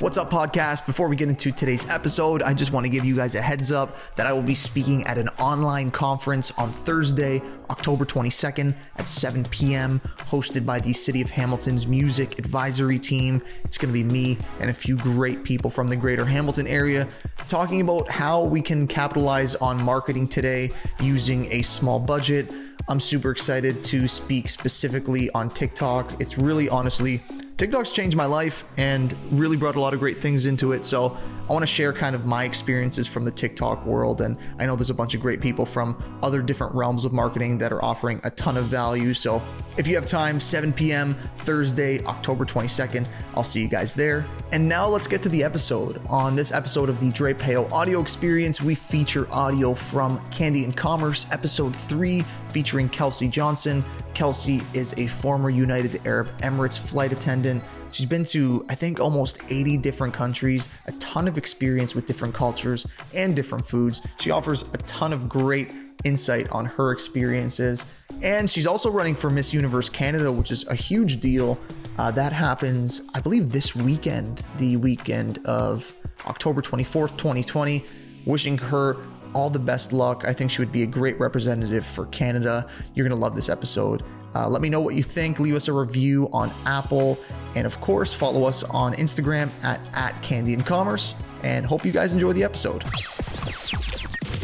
What's up, podcast? Before we get into today's episode, I just want to give you guys a heads up that I will be speaking at an online conference on Thursday, October 22nd at 7 p.m., hosted by the City of Hamilton's Music Advisory Team. It's going to be me and a few great people from the greater Hamilton area talking about how we can capitalize on marketing today using a small budget. I'm super excited to speak specifically on TikTok. It's really honestly TikTok's changed my life and really brought a lot of great things into it. So I want to share kind of my experiences from the TikTok world. And I know there's a bunch of great people from other different realms of marketing that are offering a ton of value. So if you have time, 7 p.m. Thursday, October 22nd, I'll see you guys there. And now let's get to the episode. On this episode of the Drapeo audio experience, we feature audio from Candy and Commerce, episode three, featuring Kelsey Johnson. Kelsey is a former United Arab Emirates flight attendant. She's been to, I think, almost 80 different countries, a ton of experience with different cultures and different foods. She offers a ton of great insight on her experiences. And she's also running for Miss Universe Canada, which is a huge deal. Uh, that happens, I believe, this weekend, the weekend of October 24th, 2020. Wishing her all the best luck. I think she would be a great representative for Canada. You're going to love this episode. Uh, let me know what you think. Leave us a review on Apple. And of course, follow us on Instagram at, at Candy and Commerce. And hope you guys enjoy the episode.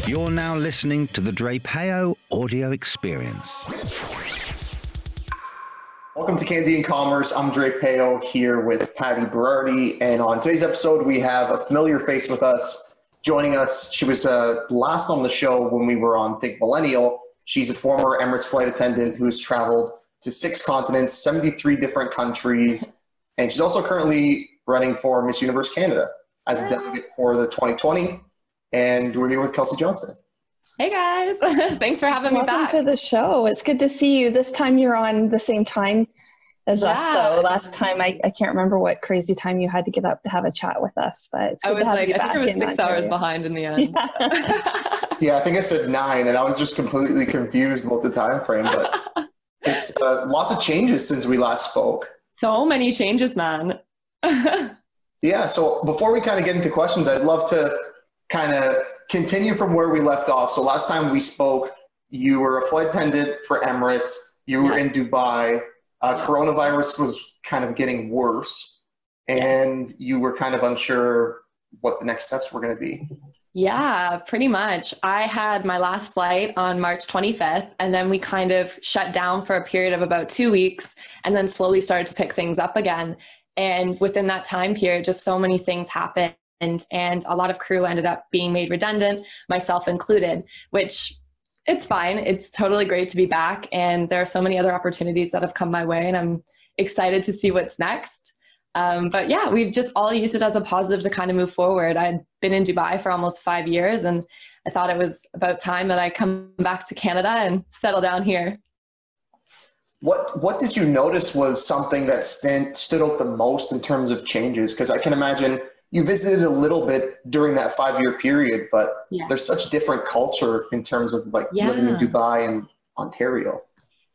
You're now listening to the Drapeo audio experience. Welcome to Candy and Commerce. I'm Drapeo here with Patty Berardi. And on today's episode, we have a familiar face with us joining us. She was uh, last on the show when we were on Think Millennial. She's a former Emirates flight attendant who's traveled to six continents, 73 different countries, and she's also currently running for Miss Universe Canada as a delegate for the 2020. And we're here with Kelsey Johnson. Hey guys, thanks for having Welcome me back. to the show. It's good to see you. This time you're on the same time as yeah. us though. Last time I, I can't remember what crazy time you had to get up to have a chat with us, but it's I was like I think it was six hours behind in the end. Yeah. yeah. I think I said nine, and I was just completely confused about the time frame. But it's uh, lots of changes since we last spoke. So many changes, man. yeah. So before we kind of get into questions, I'd love to kind of continue from where we left off. So last time we spoke, you were a flight attendant for Emirates. You were yeah. in Dubai uh, coronavirus was kind of getting worse, and yes. you were kind of unsure what the next steps were going to be. Yeah, pretty much. I had my last flight on March 25th, and then we kind of shut down for a period of about two weeks, and then slowly started to pick things up again. And within that time period, just so many things happened. And, and a lot of crew ended up being made redundant, myself included, which it's fine. It's totally great to be back. And there are so many other opportunities that have come my way, and I'm excited to see what's next. Um, but yeah, we've just all used it as a positive to kind of move forward. I'd been in Dubai for almost five years, and I thought it was about time that I come back to Canada and settle down here. What What did you notice was something that stand, stood out the most in terms of changes? Because I can imagine you visited a little bit during that five year period, but yeah. there's such different culture in terms of like yeah. living in Dubai and Ontario.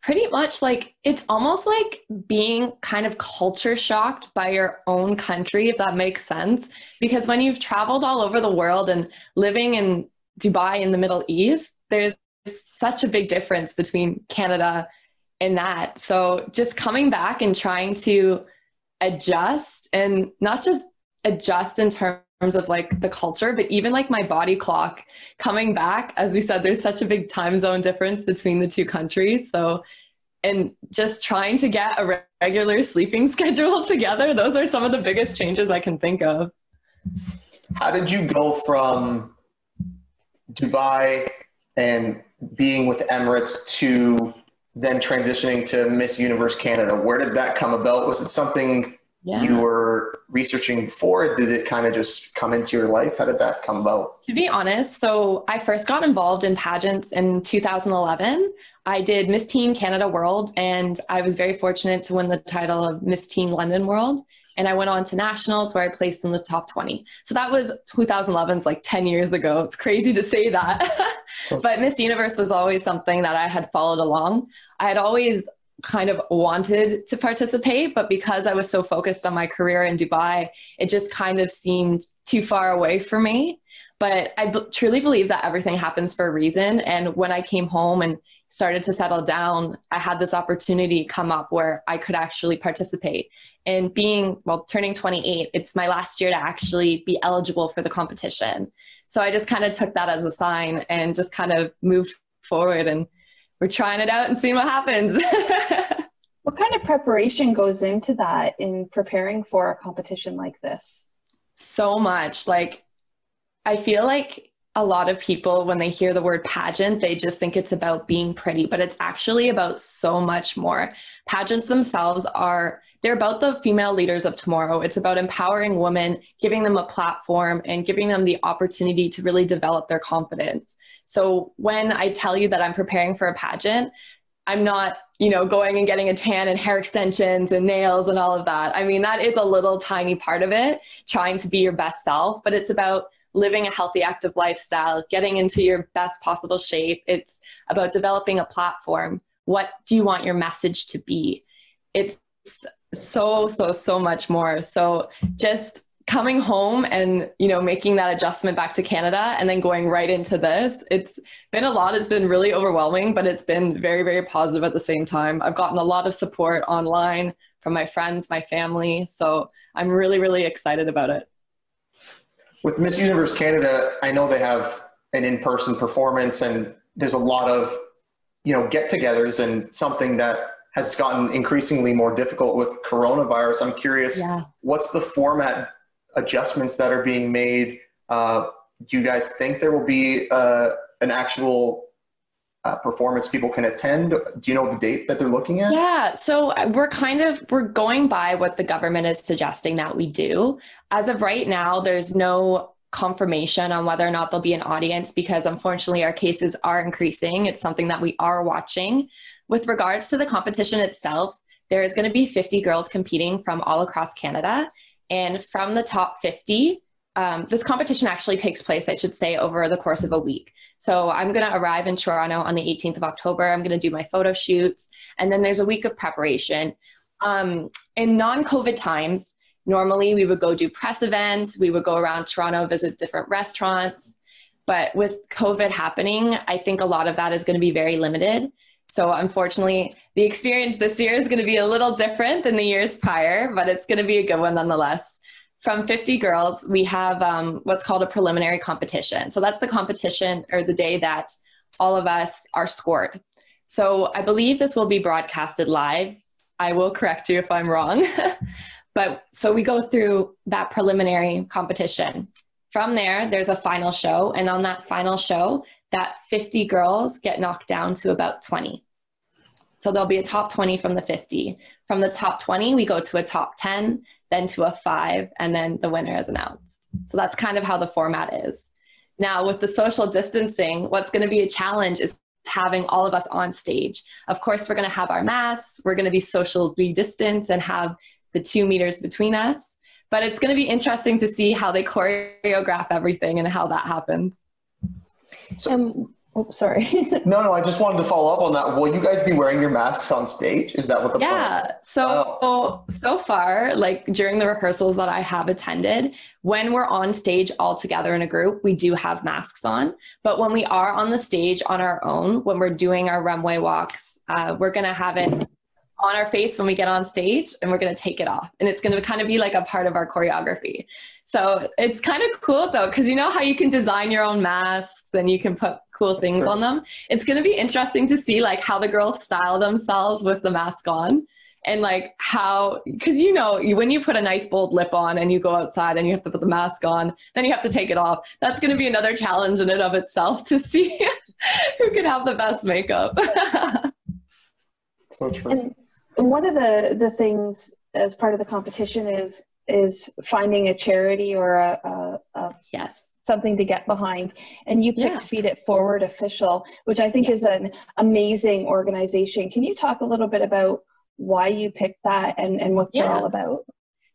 Pretty much like it's almost like being kind of culture shocked by your own country, if that makes sense. Because when you've traveled all over the world and living in Dubai in the Middle East, there's such a big difference between Canada and that. So just coming back and trying to adjust and not just adjust in terms of like the culture, but even like my body clock coming back, as we said, there's such a big time zone difference between the two countries. So, and just trying to get a regular sleeping schedule together, those are some of the biggest changes I can think of. How did you go from Dubai and being with Emirates to then transitioning to Miss Universe Canada? Where did that come about? Was it something yeah. you were researching before? Did it kind of just come into your life? How did that come about? To be honest, so I first got involved in pageants in 2011. I did Miss Teen Canada World, and I was very fortunate to win the title of Miss Teen London World. And I went on to nationals where I placed in the top 20. So that was 2011's like 10 years ago. It's crazy to say that. but Miss Universe was always something that I had followed along. I had always kind of wanted to participate, but because I was so focused on my career in Dubai, it just kind of seemed too far away for me. But I b- truly believe that everything happens for a reason. And when I came home and started to settle down, I had this opportunity come up where I could actually participate. And being, well, turning 28, it's my last year to actually be eligible for the competition. So I just kind of took that as a sign and just kind of moved forward and we're trying it out and seeing what happens. what kind of preparation goes into that in preparing for a competition like this? So much. Like, I feel like a lot of people, when they hear the word pageant, they just think it's about being pretty, but it's actually about so much more. Pageants themselves are, they're about the female leaders of tomorrow. It's about empowering women, giving them a platform, and giving them the opportunity to really develop their confidence. So when I tell you that I'm preparing for a pageant, I'm not, you know, going and getting a tan and hair extensions and nails and all of that. I mean, that is a little tiny part of it, trying to be your best self, but it's about living a healthy, active lifestyle, getting into your best possible shape. It's about developing a platform. What do you want your message to be? It's so, so, so much more. So just coming home and you know making that adjustment back to canada and then going right into this it's been a lot. It's been really overwhelming but it's been very very positive at the same time. I've gotten a lot of support online from my friends my family. So i'm really really excited about it. With Miss Universe Canada, I know they have an in-person performance, and there's a lot of you know get-togethers, and something that has gotten increasingly more difficult with coronavirus. I'm curious, yeah. what's the format adjustments that are being made? Uh, do you guys think there will be uh, an actual uh, performance people can attend? Do you know the date that they're looking at? Yeah, so uh, we're kind of we're going by what the government is suggesting that we do. As of right now, there's no confirmation on whether or not there'll be an audience because unfortunately our cases are increasing. It's something that we are watching. With regards to the competition itself, there is going to be 50 girls competing from all across Canada. And from the top 50, um, this competition actually takes place, I should say, over the course of a week. So I'm going to arrive in Toronto on the 18th of October. I'm going to do my photo shoots, and then there's a week of preparation. Um, in non COVID times, normally we would go do press events, we would go around Toronto, visit different restaurants. But with COVID happening, I think a lot of that is going to be very limited. So, unfortunately, the experience this year is going to be a little different than the years prior, but it's going to be a good one nonetheless from 50 girls, we have um, what's called a preliminary competition. So that's the competition or the day that all of us are scored. So I believe this will be broadcasted live. I will correct you if I'm wrong. but so we go through that preliminary competition. From there, there's a final show. And on that final show, that 50 girls get knocked down to about 20. So there'll be a top 20 from the 50. From the top 20, we go to a top 10 then to a five, and then the winner is announced. So that's kind of how the format is. Now, with the social distancing, what's going to be a challenge is having all of us on stage. Of course, we're going to have our masks, we're going to be socially distanced and have the two meters between us. But it's going to be interesting to see how they choreograph everything and how that happens. So, um, Oh, sorry. no, no, I just wanted to follow up on that. Will you guys be wearing your masks on stage? Is that what the yeah. Plan so oh. so far, like during the rehearsals that I have attended, when we're on stage all together in a group, we do have masks on. But when we are on the stage on our own, when we're doing our runway walks, uh, we're gonna have it on our face when we get on stage and we're going to take it off. And it's going to kind of be like a part of our choreography. So it's kind of cool though because you know how you can design your own masks and you can put cool That's things on them? It's going to be interesting to see like how the girls style themselves with the mask on and like how because you know when you put a nice bold lip on and you go outside and you have to put the mask on then you have to take it off. That's going to be another challenge in and of itself to see who can have the best makeup. So true. And one of the the things as part of the competition is is finding a charity or a, a, a yes something to get behind and you picked yeah. feed it forward official which i think yeah. is an amazing organization can you talk a little bit about why you picked that and, and what yeah. they're all about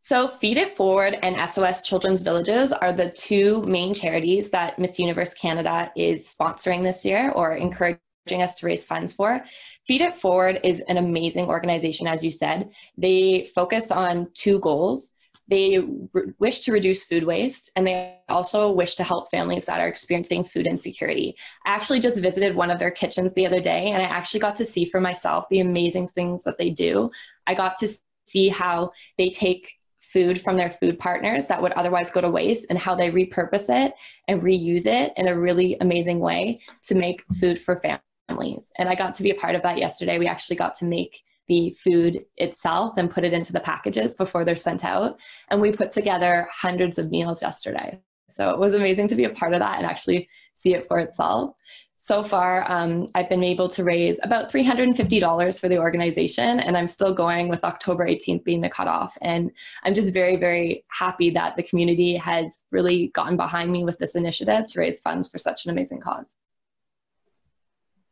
so, Feed It Forward and SOS Children's Villages are the two main charities that Miss Universe Canada is sponsoring this year or encouraging us to raise funds for. Feed It Forward is an amazing organization, as you said. They focus on two goals. They re- wish to reduce food waste and they also wish to help families that are experiencing food insecurity. I actually just visited one of their kitchens the other day and I actually got to see for myself the amazing things that they do. I got to see how they take food from their food partners that would otherwise go to waste and how they repurpose it and reuse it in a really amazing way to make food for families. And I got to be a part of that yesterday. We actually got to make the food itself and put it into the packages before they're sent out. And we put together hundreds of meals yesterday. So it was amazing to be a part of that and actually see it for itself. So far, um, I've been able to raise about $350 for the organization, and I'm still going with October 18th being the cutoff. And I'm just very, very happy that the community has really gotten behind me with this initiative to raise funds for such an amazing cause.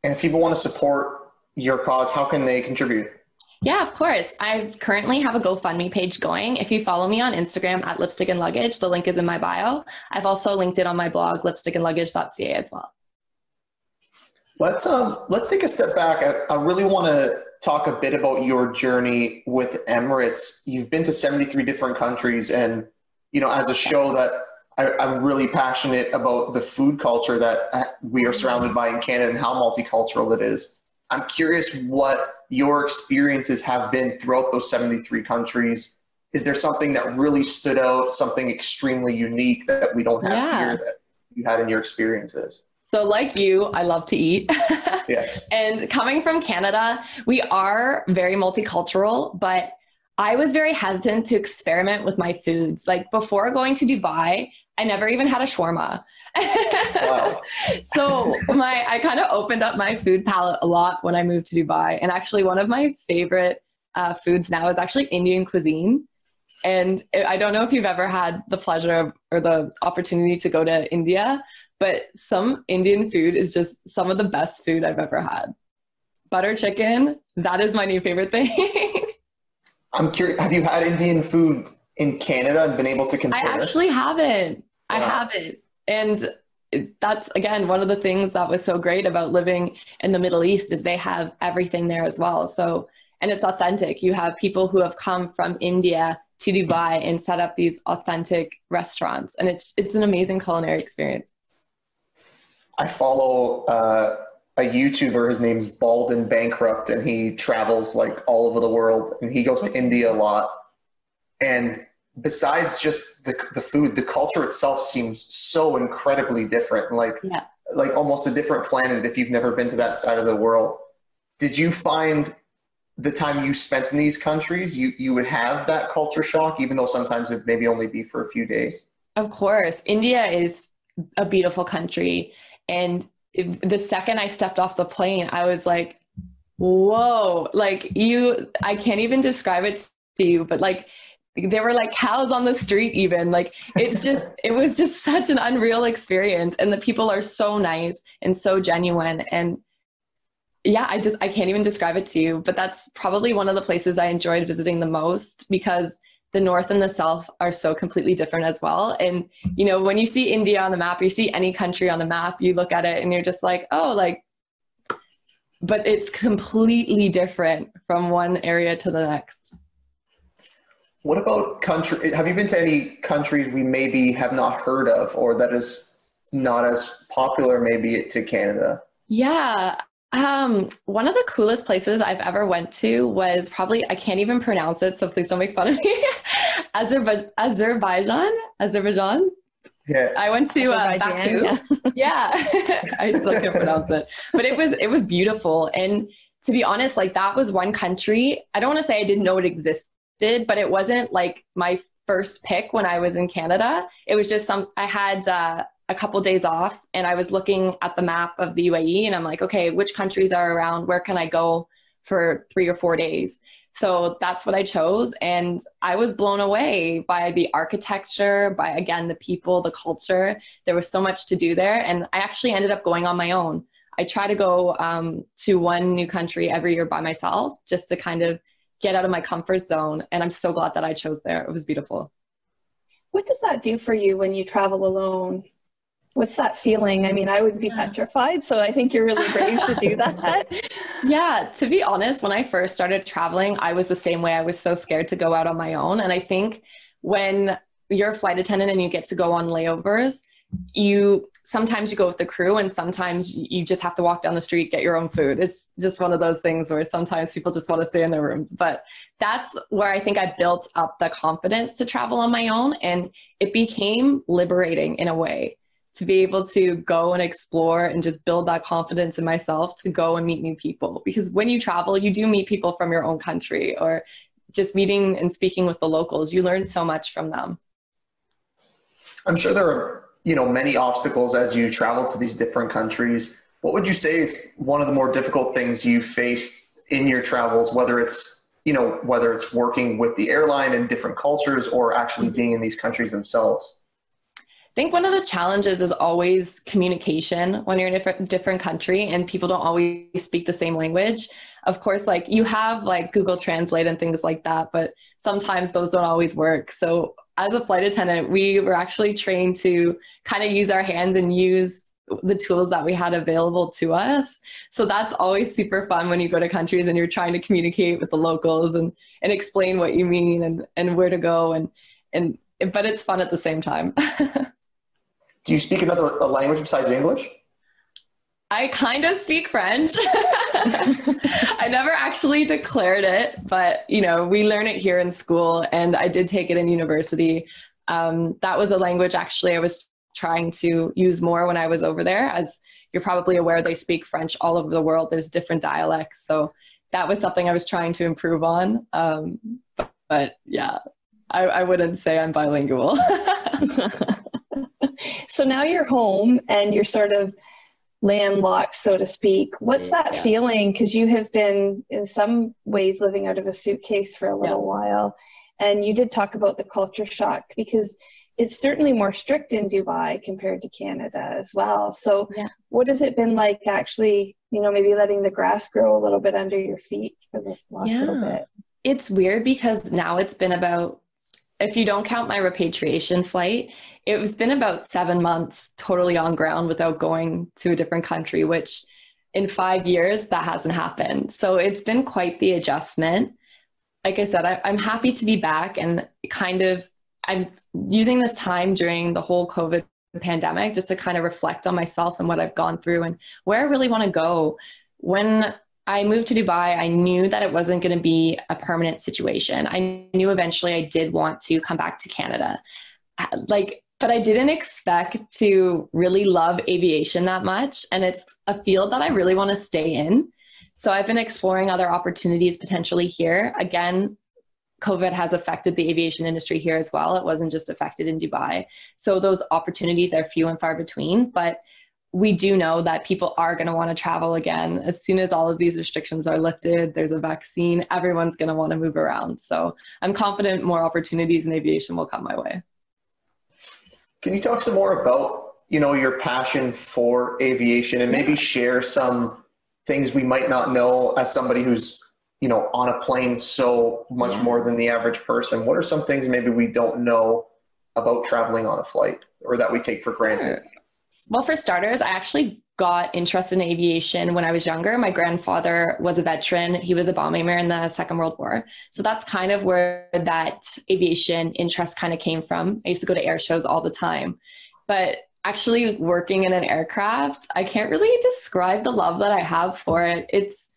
And if people want to support your cause, how can they contribute? Yeah, of course. I currently have a GoFundMe page going. If you follow me on Instagram at lipstick and luggage, the link is in my bio. I've also linked it on my blog, lipstickandluggage.ca as well. Let's um let's take a step back. I, I really want to talk a bit about your journey with Emirates. You've been to 73 different countries, and you know, as a show that I, I'm really passionate about the food culture that uh, we are surrounded by in Canada and how multicultural it is. I'm curious what your experiences have been throughout those 73 countries. Is there something that really stood out, something extremely unique that we don't have yeah. here that you had in your experiences? So, like you, I love to eat. yes. And coming from Canada, we are very multicultural, but I was very hesitant to experiment with my foods. Like before going to Dubai, I never even had a shawarma. Wow. so my I kind of opened up my food palette a lot when I moved to Dubai. And actually one of my favorite uh, foods now is actually Indian cuisine. And I don't know if you've ever had the pleasure or the opportunity to go to India, but some Indian food is just some of the best food I've ever had. Butter chicken, that is my new favorite thing. I'm curious, have you had Indian food in Canada and been able to compare? I actually haven't. I haven't. And that's again one of the things that was so great about living in the Middle East is they have everything there as well. So and it's authentic. You have people who have come from India to Dubai and set up these authentic restaurants, and it's it's an amazing culinary experience. I follow uh, a YouTuber. His name's Bald and Bankrupt, and he travels like all over the world. And he goes to India a lot. And besides just the the food, the culture itself seems so incredibly different. Like yeah. like almost a different planet if you've never been to that side of the world. Did you find the time you spent in these countries, you you would have that culture shock, even though sometimes it maybe only be for a few days? Of course, India is a beautiful country and the second I stepped off the plane, I was like, whoa, like you, I can't even describe it to you, but like, there were like cows on the street even. Like it's just it was just such an unreal experience. And the people are so nice and so genuine. And yeah i just i can't even describe it to you but that's probably one of the places i enjoyed visiting the most because the north and the south are so completely different as well. And you know when you see india on the map you see any country on the map you look at it and you're just like oh like but it's completely different from one area to the next what about country have you been to any countries we maybe have not heard of or that is not as popular maybe to canada yeah um, one of the coolest places I've ever went to was probably I can't even pronounce it, so please don't make fun of me. Azerbaijan, Azerbaijan, Azerbaijan. Yeah. I went to uh, Baku. Yeah, yeah. I still can't pronounce it, but it was it was beautiful. And to be honest, like that was one country. I don't want to say I didn't know it existed, but it wasn't like my first pick when I was in Canada. It was just some I had uh, a couple days off and I was looking at the map of the UAE and I'm like, okay, which countries are around? Where can I go for three or four days? So that's what I chose. And I was blown away by the architecture, by again, the people, the culture. There was so much to do there. And I actually ended up going on my own. I try to go um, to one new country every year by myself just to kind of get out of my comfort zone. And I'm so glad that I chose there. It was beautiful. What does that do for you when you travel alone? What's that feeling? I mean, I would be petrified, so I think you're really brave to do that. yeah, to be honest, when I first started traveling, I was the same way. I was so scared to go out on my own. And I think when you're a flight attendant and you get to go on layovers, you sometimes you go with the crew and sometimes you just have to walk down the street get your own food. It's just one of those things where sometimes people just want to stay in their rooms. But that's where i think i built up the confidence to travel on my own and it became liberating in a way to be able to go and explore and just build that confidence in myself to go and meet new people. Because when you travel you do meet people from your own country or just meeting and speaking with the locals. You learn so much from them. I'm sure there are you know many obstacles as you travel to these different countries what would you say is one of the more difficult things you faced in your travels whether it's you know whether it's working with the airline in different cultures or actually being in these countries themselves I think one of the challenges is always communication when you're in a different, different country and people don't always speak the same language. Of course, like you have like Google Translate and things like that, but sometimes those don't always work. So as a flight attendant, we were actually trained to kind of use our hands and use the tools that we had available to us. So that's always super fun when you go to countries and you're trying to communicate with the locals and, and explain what you mean and, and where to go and, and but it's fun at the same time. Do you speak another language besides English? I kind of speak French. I never actually declared it, but you know, we learn it here in school, and I did take it in university. Um, that was a language actually I was trying to use more when I was over there. As you're probably aware, they speak French all over the world. There's different dialects, so that was something I was trying to improve on. Um, but, but, yeah, I, I wouldn't say I'm bilingual. so now you're home and you're sort of landlocked, so to speak. What's that yeah. feeling? Because you have been, in some ways, living out of a suitcase for a little yeah. while. And you did talk about the culture shock because it's certainly more strict in Dubai compared to Canada as well. So, yeah. what has it been like actually, you know, maybe letting the grass grow a little bit under your feet for this last little bit? It's weird because now it's been about if you don't count my repatriation flight, it was been about seven months totally on ground without going to a different country, which in five years, that hasn't happened. So it's been quite the adjustment. Like I said, I, I'm happy to be back and kind of, I'm using this time during the whole COVID pandemic just to kind of reflect on myself and what I've gone through and where I really want to go. When I moved to Dubai, I knew that it wasn't going to be a permanent situation. I knew eventually I did want to come back to Canada. Uh, like, but I didn't expect to really love aviation that much. And it's a field that I really want to stay in. So I've been exploring other opportunities potentially here. Again, COVID has affected the aviation industry here as well. It wasn't just affected in Dubai. So those opportunities are few and far between. But we do know that people are going to want to travel again. As soon as all of these restrictions are lifted there's a vaccine everyone's going to want to move around. So i'm confident more opportunities in aviation will come my way. Can you talk some more about you know your passion for aviation and maybe share some things we might not know as somebody who's you know on a plane so much more than the average person? What are some things maybe we don't know about traveling on a flight or that we take for granted well, for starters, I actually got interested in aviation when I was younger. My grandfather was a veteran. He was a bomb aimer in the Second World War. So that's kind of where that aviation interest kind of came from. I used to go to air shows all the time. But actually working in an aircraft, I can't really describe the love that I have for it. It's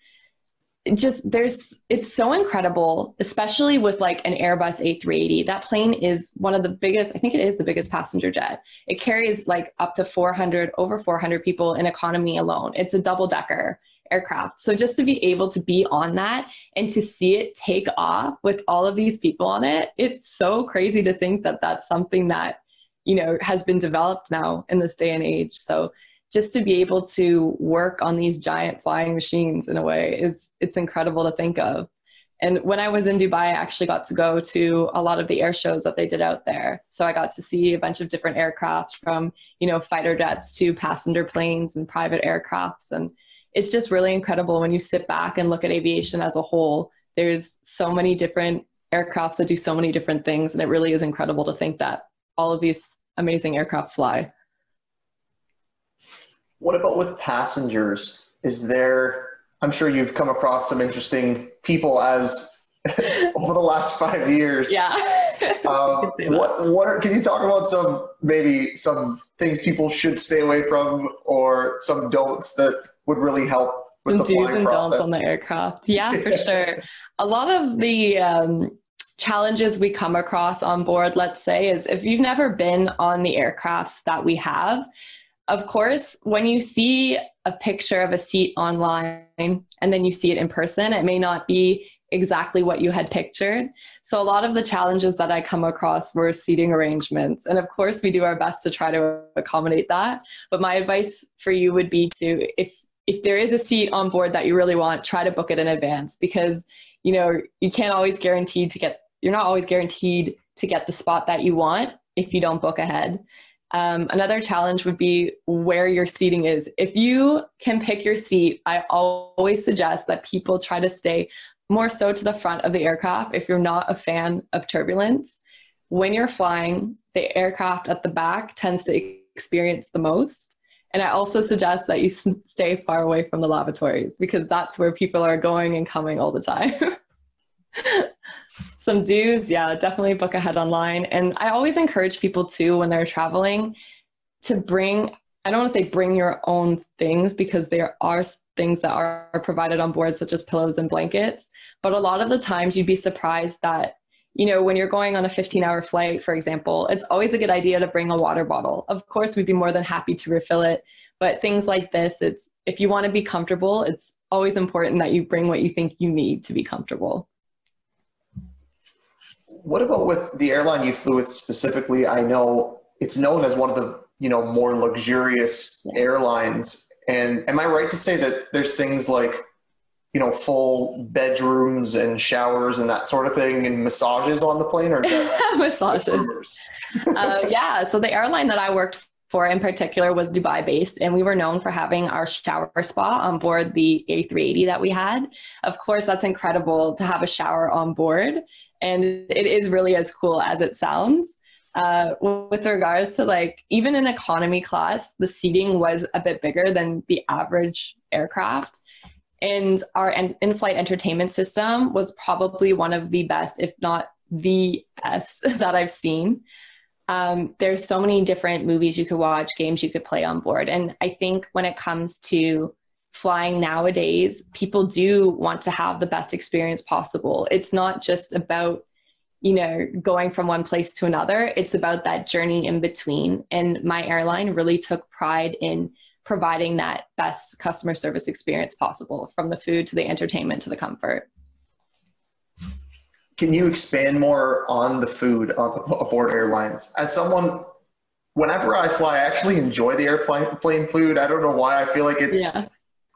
just there's it's so incredible especially with like an airbus a380 that plane is one of the biggest i think it is the biggest passenger jet. It carries like up to 400 over 400 people in economy alone. It's a double decker aircraft. So just to be able to be on that and to see it take off with all of these people on it it's so crazy to think that that's something that you know has been developed now in this day and age. So just to be able to work on these giant flying machines in a way is it's incredible to think of. And when i was in dubai i actually got to go to a lot of the air shows that they did out there. So i got to see a bunch of different aircraft from you know fighter jets to passenger planes and private aircrafts. And it's just really incredible when you sit back and look at aviation as a whole. There's so many different aircrafts that do so many different things. And it really is incredible to think that all of these amazing aircraft fly What about with passengers? Is there, I'm sure you've come across some interesting people as over the last five years. Yeah. um, what, what are, can you talk about some, maybe some things people should stay away from or some don'ts that would really help with the do's and don'ts on the aircraft. Yeah, for sure. A lot of the um, challenges we come across on board, let's say, is if you've never been on the aircrafts that we have, of course, when you see a picture of a seat online and then you see it in person, it may not be exactly what you had pictured. So, a lot of the challenges that I come across were seating arrangements. And of course, we do our best to try to accommodate that. But my advice for you would be to, if if there is a seat on board that you really want, try to book it in advance because you know you can't always guarantee to get you're not always guaranteed to get the spot that you want if you don't book ahead. Um, another challenge would be where your seating is. If you can pick your seat, I always suggest that people try to stay more so to the front of the aircraft if you're not a fan of turbulence. When you're flying, the aircraft at the back tends to experience the most. And I also suggest that you stay far away from the lavatories because that's where people are going and coming all the time. Some do's, yeah, definitely book ahead online. And I always encourage people too when they're traveling to bring, I don't want to say bring your own things because there are things that are provided on board, such as pillows and blankets. But a lot of the times you'd be surprised that you know, when you're going on a 15 hour flight, for example, it's always a good idea to bring a water bottle. Of course, we'd be more than happy to refill it. But things like this, it's if you want to be comfortable, it's always important that you bring what you think you need to be comfortable. What about with the airline you flew with specifically? I know it's known as one of the, you know, more luxurious yeah. airlines. And am I right to say that there's things like you know, full bedrooms and showers and that sort of thing and massages on the plane or massages? uh, yeah. So the airline that I worked for in particular was Dubai based, and we were known for having our shower spa on board the A380 that we had. Of course, that's incredible to have a shower on board, and it is really as cool as it sounds. Uh, with regards to like even in economy class, the seating was a bit bigger than the average aircraft. And our in flight entertainment system was probably one of the best, if not the best, that I've seen. Um, there's so many different movies you could watch, games you could play on board. And I think when it comes to flying nowadays, people do want to have the best experience possible. It's not just about, you know, going from one place to another, it's about that journey in between. And my airline really took pride in providing that best customer service experience possible from the food to the entertainment to the comfort. Can you expand more on the food aboard airlines? As someone, whenever I fly, I actually enjoy the airplane food. I don't know why. I feel like it's yeah.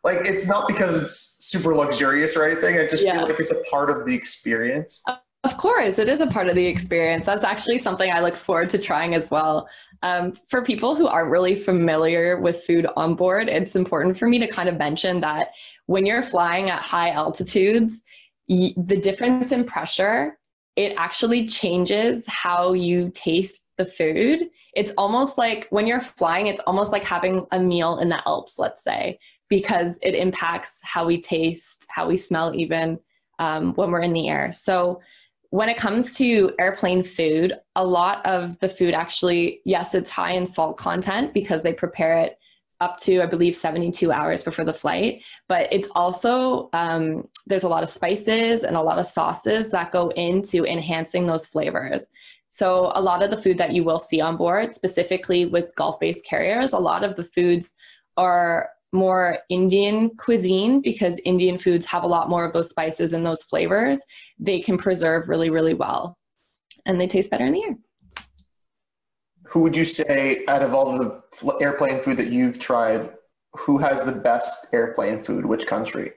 like it's not because it's super luxurious or anything. I just yeah. feel like it's a part of the experience. Of course, it is a part of the experience. That's actually something I look forward to trying as well. Um, for people who aren't really familiar with food on board, it's important for me to kind of mention that when you're flying at high altitudes, the difference in pressure it actually changes how you taste the food. It's almost like when you're flying, it's almost like having a meal in the Alps, let's say, because it impacts how we taste, how we smell, even um, when we're in the air. So when it comes to airplane food, a lot of the food actually, yes, it's high in salt content because they prepare it up to, I believe, 72 hours before the flight. But it's also, um, there's a lot of spices and a lot of sauces that go into enhancing those flavors. So, a lot of the food that you will see on board, specifically with Gulf based carriers, a lot of the foods are more Indian cuisine because Indian foods have a lot more of those spices and those flavors. They can preserve really, really well and they taste better in the air. Who would you say, out of all the airplane food that you've tried, who has the best airplane food? Which country?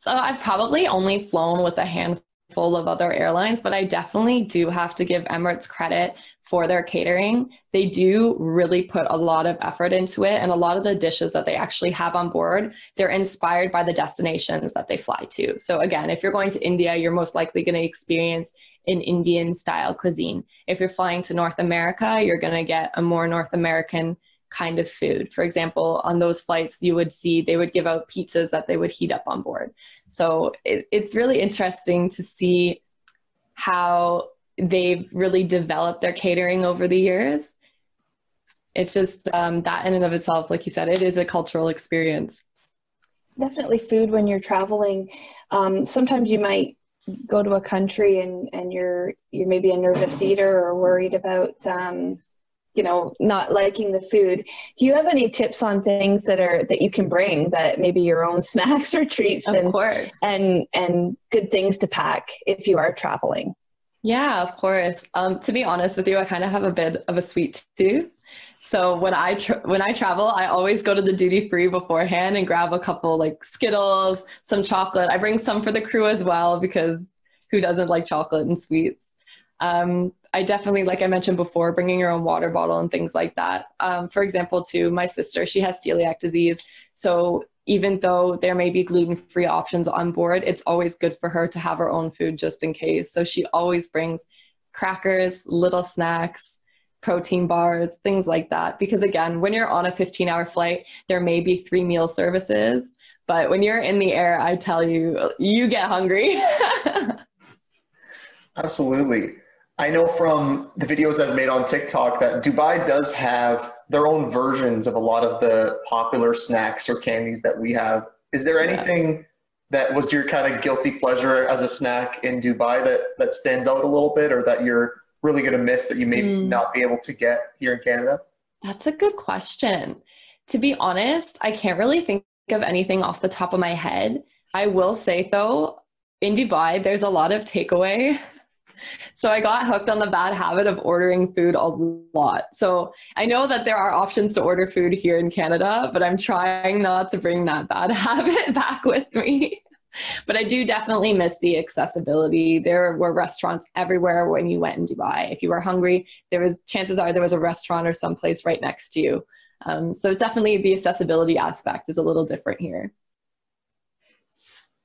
So I've probably only flown with a handful of other airlines, but I definitely do have to give Emirates credit for their catering. They do really put a lot of effort into it, and a lot of the dishes that they actually have on board, they're inspired by the destinations that they fly to. So, again, if you're going to India, you're most likely going to experience an Indian style cuisine. If you're flying to North America, you're going to get a more North American kind of food. For example, on those flights, you would see they would give out pizzas that they would heat up on board. So it, it's really interesting to see how they've really developed their catering over the years. It's just um, that in and of itself, like you said, it is a cultural experience. Definitely food when you're traveling. Um, sometimes you might go to a country and, and you're you're maybe a nervous eater or worried about um, you know not liking the food. Do you have any tips on things that are that you can bring that maybe your own snacks or treats of and course. and and good things to pack if you are traveling? Yeah of course. Um, to be honest with you i kind of have a bit of a sweet tooth so when I tra- when I travel, I always go to the duty free beforehand and grab a couple like Skittles, some chocolate. I bring some for the crew as well because who doesn't like chocolate and sweets? Um, I definitely, like I mentioned before, bringing your own water bottle and things like that. Um, for example, too, my sister, she has celiac disease. So even though there may be gluten free options on board, it's always good for her to have her own food just in case. So she always brings crackers, little snacks, protein bars, things like that. Because again, when you're on a 15 hour flight, there may be three meal services. But when you're in the air, I tell you, you get hungry. Absolutely. I know from the videos I've made on TikTok that Dubai does have their own versions of a lot of the popular snacks or candies that we have. Is there anything yeah. that was your kind of guilty pleasure as a snack in Dubai that, that stands out a little bit or that you're really going to miss that you may mm. not be able to get here in Canada? That's a good question. To be honest, I can't really think of anything off the top of my head. I will say though, in Dubai, there's a lot of takeaway. So I got hooked on the bad habit of ordering food a lot. So I know that there are options to order food here in Canada, but I'm trying not to bring that bad habit back with me but I do definitely miss the accessibility. There were restaurants everywhere when you went in Dubai. If you were hungry, there was chances are there was a restaurant or someplace right next to you. Um, so definitely the accessibility aspect is a little different here.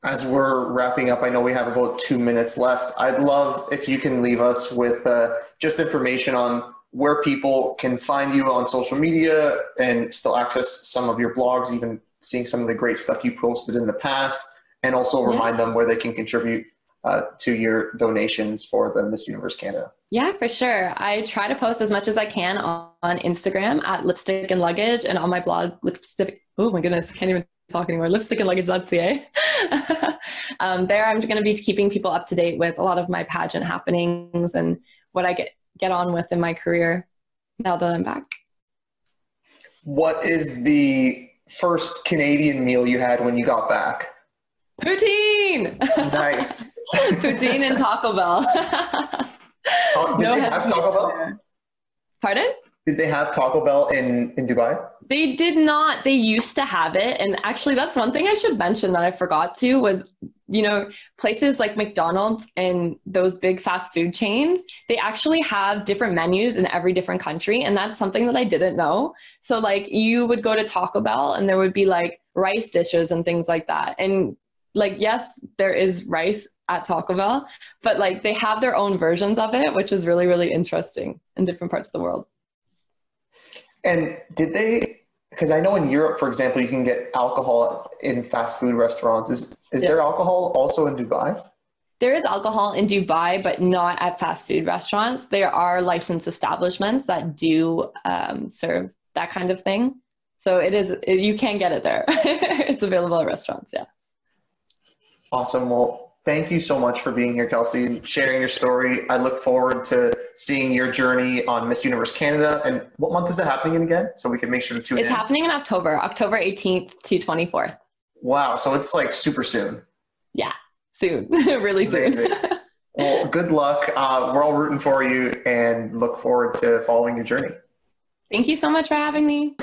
As we're wrapping up, I know we have about two minutes left. I'd love if you can leave us with uh, just information on where people can find you on social media and still access some of your blogs, even seeing some of the great stuff you posted in the past and also remind them where they can contribute uh, to your donations for the Miss Universe Canada. Yeah, for sure. I try to post as much as I can on, on Instagram at lipstick and luggage and on my blog lipstick. Oh my goodness, can't even talk anymore. Lipstickandluggage.ca. um, there, I'm going to be keeping people up to date with a lot of my pageant happenings and what I get get on with in my career now that I'm back. What is the first Canadian meal you had when you got back? Poutine. Nice. Poutine and Taco Bell. oh, did no they have Taco Bell? There. Pardon? Did they have Taco Bell in, in Dubai? They did not. They used to have it. And actually, that's one thing I should mention that I forgot to was, you know, places like McDonald's and those big fast food chains, they actually have different menus in every different country. And that's something that I didn't know. So, like, you would go to Taco Bell and there would be like rice dishes and things like that. And like yes there is rice at taco bell but like they have their own versions of it which is really really interesting in different parts of the world and did they because i know in europe for example you can get alcohol in fast food restaurants is is yeah. there alcohol also in dubai there is alcohol in Dubai, but not at fast food restaurants. There are licensed establishments that do um, serve that kind of thing. So it is, you can get it there. it's available at restaurants, yeah. Awesome. Well, thank you so much for being here, Kelsey, and sharing your story. I look forward to seeing your journey on Miss Universe Canada. And what month is it happening in again? So we can make sure to tune it's in. It's happening in October, October 18th to 24th. Wow. So it's like super soon. Yeah, soon. really soon. well, good luck. Uh, we're all rooting for you and look forward to following your journey. Thank you so much for having me.